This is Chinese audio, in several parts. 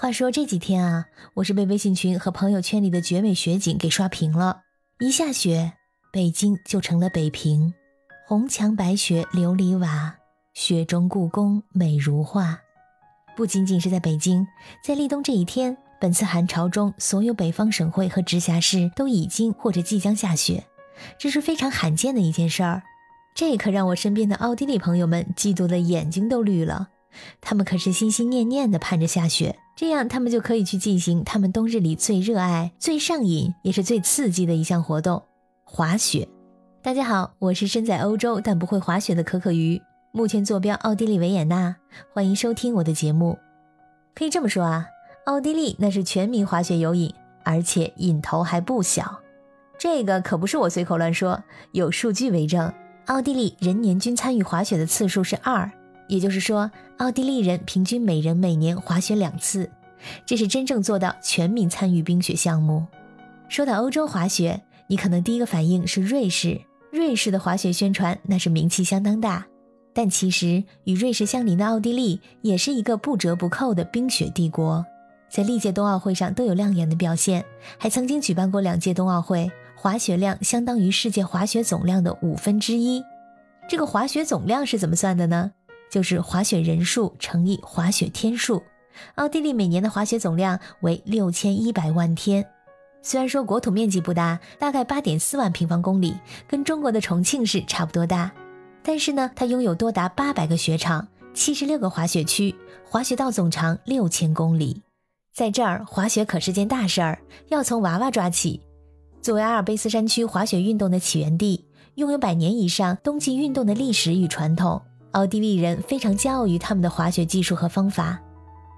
话说这几天啊，我是被微信群和朋友圈里的绝美雪景给刷屏了。一下雪，北京就成了北平，红墙白雪琉璃瓦，雪中故宫美如画。不仅仅是在北京，在立冬这一天，本次寒潮中，所有北方省会和直辖市都已经或者即将下雪，这是非常罕见的一件事儿。这可让我身边的奥地利朋友们嫉妒的眼睛都绿了。他们可是心心念念的盼着下雪，这样他们就可以去进行他们冬日里最热爱、最上瘾，也是最刺激的一项活动——滑雪。大家好，我是身在欧洲但不会滑雪的可可鱼，目前坐标奥地利维也纳，欢迎收听我的节目。可以这么说啊，奥地利那是全民滑雪有瘾，而且瘾头还不小。这个可不是我随口乱说，有数据为证。奥地利人年均参与滑雪的次数是二。也就是说，奥地利人平均每人每年滑雪两次，这是真正做到全民参与冰雪项目。说到欧洲滑雪，你可能第一个反应是瑞士。瑞士的滑雪宣传那是名气相当大，但其实与瑞士相邻的奥地利也是一个不折不扣的冰雪帝国，在历届冬奥会上都有亮眼的表现，还曾经举办过两届冬奥会，滑雪量相当于世界滑雪总量的五分之一。这个滑雪总量是怎么算的呢？就是滑雪人数乘以滑雪天数，奥地利每年的滑雪总量为六千一百万天。虽然说国土面积不大，大概八点四万平方公里，跟中国的重庆市差不多大，但是呢，它拥有多达八百个雪场，七十六个滑雪区，滑雪道总长六千公里。在这儿滑雪可是件大事儿，要从娃娃抓起。作为阿尔卑斯山区滑雪运动的起源地，拥有百年以上冬季运动的历史与传统。奥地利人非常骄傲于他们的滑雪技术和方法，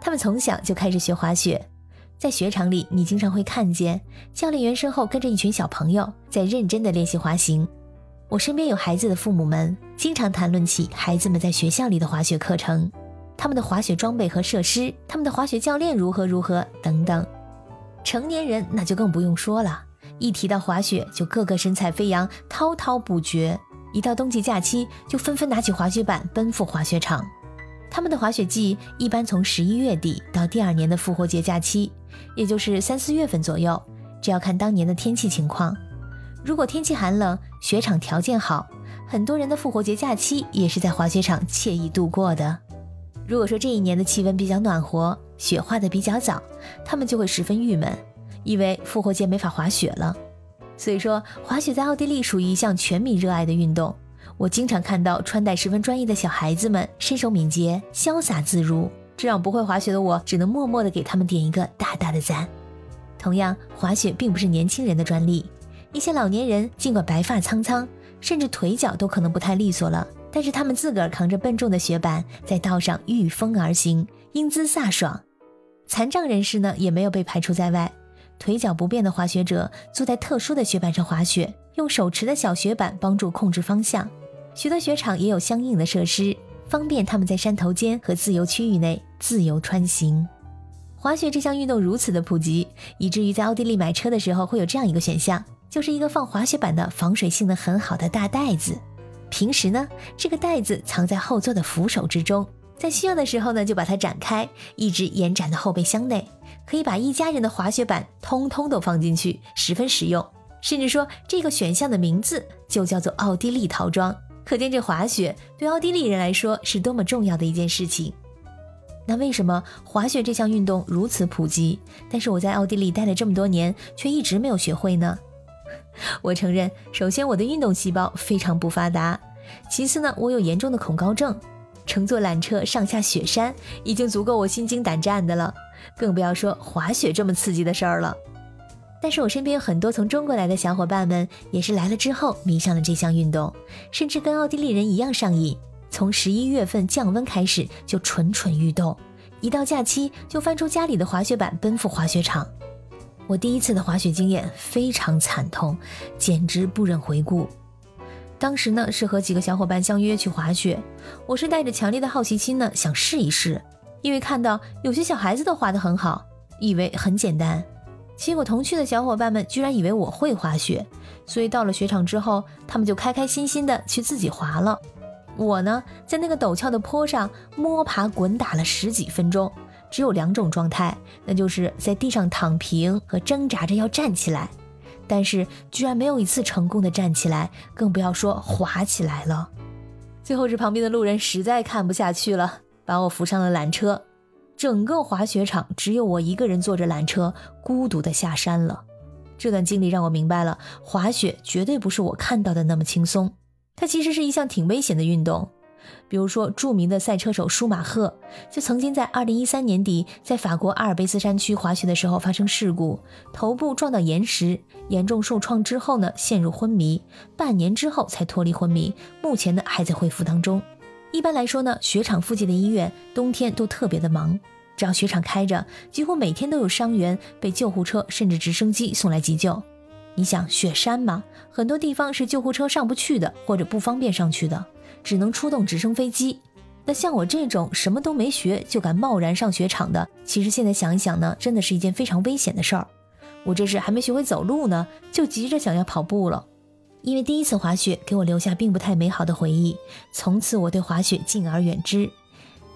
他们从小就开始学滑雪。在雪场里，你经常会看见教练员身后跟着一群小朋友在认真的练习滑行。我身边有孩子的父母们经常谈论起孩子们在学校里的滑雪课程，他们的滑雪装备和设施，他们的滑雪教练如何如何等等。成年人那就更不用说了，一提到滑雪，就个个神采飞扬，滔滔不绝。一到冬季假期，就纷纷拿起滑雪板奔赴滑雪场。他们的滑雪季一般从十一月底到第二年的复活节假期，也就是三四月份左右，这要看当年的天气情况。如果天气寒冷，雪场条件好，很多人的复活节假期也是在滑雪场惬意度过的。如果说这一年的气温比较暖和，雪化的比较早，他们就会十分郁闷，以为复活节没法滑雪了。所以说，滑雪在奥地利属于一项全民热爱的运动。我经常看到穿戴十分专业的小孩子们，身手敏捷、潇洒自如，这让不会滑雪的我只能默默地给他们点一个大大的赞。同样，滑雪并不是年轻人的专利，一些老年人尽管白发苍苍，甚至腿脚都可能不太利索了，但是他们自个儿扛着笨重的雪板，在道上御风而行，英姿飒爽。残障人士呢，也没有被排除在外。腿脚不便的滑雪者坐在特殊的雪板上滑雪，用手持的小雪板帮助控制方向。许多雪场也有相应的设施，方便他们在山头间和自由区域内自由穿行。滑雪这项运动如此的普及，以至于在奥地利买车的时候会有这样一个选项，就是一个放滑雪板的防水性能很好的大袋子。平时呢，这个袋子藏在后座的扶手之中，在需要的时候呢，就把它展开，一直延展到后备箱内。可以把一家人的滑雪板通通都放进去，十分实用。甚至说这个选项的名字就叫做奥地利套装，可见这滑雪对奥地利人来说是多么重要的一件事情。那为什么滑雪这项运动如此普及，但是我在奥地利待了这么多年却一直没有学会呢？我承认，首先我的运动细胞非常不发达，其次呢，我有严重的恐高症，乘坐缆车上下雪山已经足够我心惊胆战的了。更不要说滑雪这么刺激的事儿了。但是我身边有很多从中国来的小伙伴们，也是来了之后迷上了这项运动，甚至跟奥地利人一样上瘾。从十一月份降温开始就蠢蠢欲动，一到假期就翻出家里的滑雪板奔赴滑雪场。我第一次的滑雪经验非常惨痛，简直不忍回顾。当时呢是和几个小伙伴相约去滑雪，我是带着强烈的好奇心呢想试一试。因为看到有些小孩子都滑得很好，以为很简单，结果同去的小伙伴们居然以为我会滑雪，所以到了雪场之后，他们就开开心心的去自己滑了。我呢，在那个陡峭的坡上摸爬滚打了十几分钟，只有两种状态，那就是在地上躺平和挣扎着要站起来，但是居然没有一次成功的站起来，更不要说滑起来了。最后是旁边的路人实在看不下去了，把我扶上了缆车。整个滑雪场只有我一个人坐着缆车，孤独的下山了。这段经历让我明白了，滑雪绝对不是我看到的那么轻松，它其实是一项挺危险的运动。比如说，著名的赛车手舒马赫就曾经在2013年底在法国阿尔卑斯山区滑雪的时候发生事故，头部撞到岩石，严重受创之后呢，陷入昏迷，半年之后才脱离昏迷，目前呢还在恢复当中。一般来说呢，雪场附近的医院冬天都特别的忙，只要雪场开着，几乎每天都有伤员被救护车甚至直升机送来急救。你想，雪山嘛，很多地方是救护车上不去的，或者不方便上去的。只能出动直升飞机。那像我这种什么都没学就敢贸然上雪场的，其实现在想一想呢，真的是一件非常危险的事儿。我这是还没学会走路呢，就急着想要跑步了。因为第一次滑雪给我留下并不太美好的回忆，从此我对滑雪敬而远之。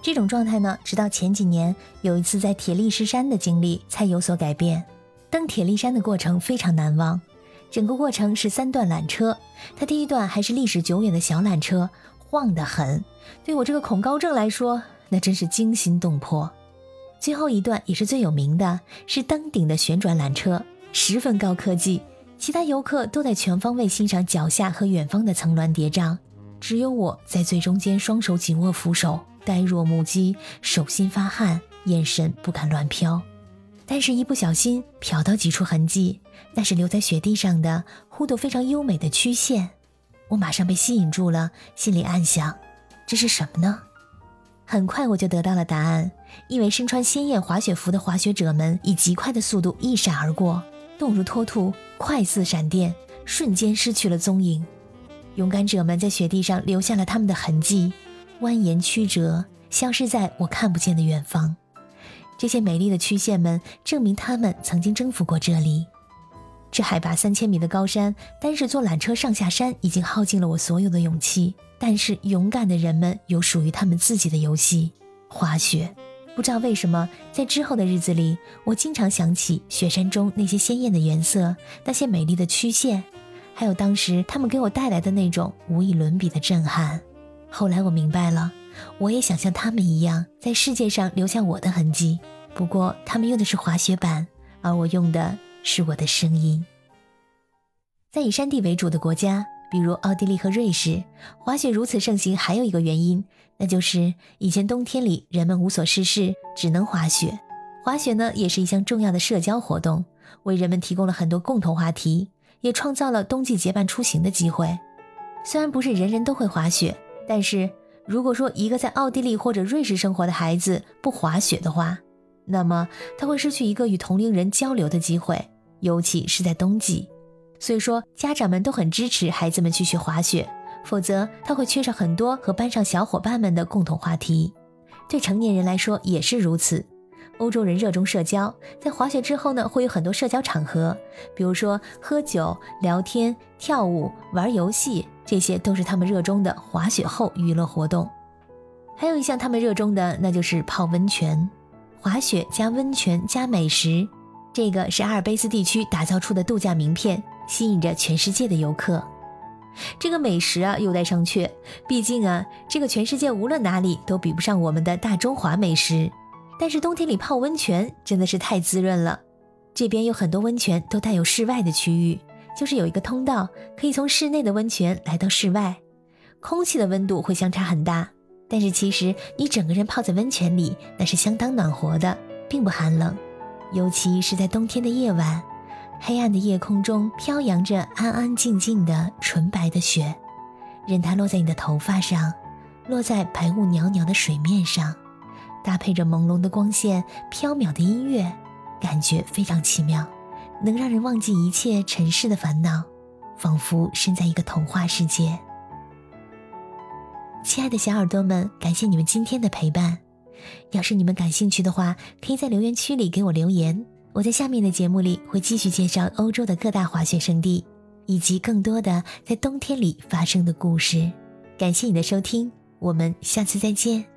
这种状态呢，直到前几年有一次在铁力士山的经历才有所改变。登铁力山的过程非常难忘，整个过程是三段缆车，它第一段还是历史久远的小缆车。晃得很，对我这个恐高症来说，那真是惊心动魄。最后一段也是最有名的，是登顶的旋转缆车，十分高科技。其他游客都在全方位欣赏脚下和远方的层峦叠嶂，只有我在最中间，双手紧握扶手，呆若木鸡，手心发汗，眼神不敢乱飘。但是，一不小心瞟到几处痕迹，那是留在雪地上的弧度非常优美的曲线。我马上被吸引住了，心里暗想：这是什么呢？很快我就得到了答案，因为身穿鲜艳滑雪服的滑雪者们以极快的速度一闪而过，动如脱兔，快似闪电，瞬间失去了踪影。勇敢者们在雪地上留下了他们的痕迹，蜿蜒曲折，消失在我看不见的远方。这些美丽的曲线们证明他们曾经征服过这里。这海拔三千米的高山，单是坐缆车上下山已经耗尽了我所有的勇气。但是勇敢的人们有属于他们自己的游戏——滑雪。不知道为什么，在之后的日子里，我经常想起雪山中那些鲜艳的颜色，那些美丽的曲线，还有当时他们给我带来的那种无与伦比的震撼。后来我明白了，我也想像他们一样，在世界上留下我的痕迹。不过他们用的是滑雪板，而我用的……是我的声音。在以山地为主的国家，比如奥地利和瑞士，滑雪如此盛行，还有一个原因，那就是以前冬天里人们无所事事，只能滑雪。滑雪呢，也是一项重要的社交活动，为人们提供了很多共同话题，也创造了冬季结伴出行的机会。虽然不是人人都会滑雪，但是如果说一个在奥地利或者瑞士生活的孩子不滑雪的话，那么他会失去一个与同龄人交流的机会，尤其是在冬季。所以说，家长们都很支持孩子们去学滑雪，否则他会缺少很多和班上小伙伴们的共同话题。对成年人来说也是如此。欧洲人热衷社交，在滑雪之后呢，会有很多社交场合，比如说喝酒、聊天、跳舞、玩游戏，这些都是他们热衷的滑雪后娱乐活动。还有一项他们热衷的，那就是泡温泉。滑雪加温泉加美食，这个是阿尔卑斯地区打造出的度假名片，吸引着全世界的游客。这个美食啊，有待商榷。毕竟啊，这个全世界无论哪里都比不上我们的大中华美食。但是冬天里泡温泉真的是太滋润了。这边有很多温泉都带有室外的区域，就是有一个通道，可以从室内的温泉来到室外，空气的温度会相差很大。但是其实你整个人泡在温泉里，那是相当暖和的，并不寒冷。尤其是在冬天的夜晚，黑暗的夜空中飘扬着安安静静的纯白的雪，任它落在你的头发上，落在白雾袅袅的水面上，搭配着朦胧的光线、飘渺的音乐，感觉非常奇妙，能让人忘记一切尘世的烦恼，仿佛身在一个童话世界。亲爱的小耳朵们，感谢你们今天的陪伴。要是你们感兴趣的话，可以在留言区里给我留言。我在下面的节目里会继续介绍欧洲的各大滑雪胜地，以及更多的在冬天里发生的故事。感谢你的收听，我们下次再见。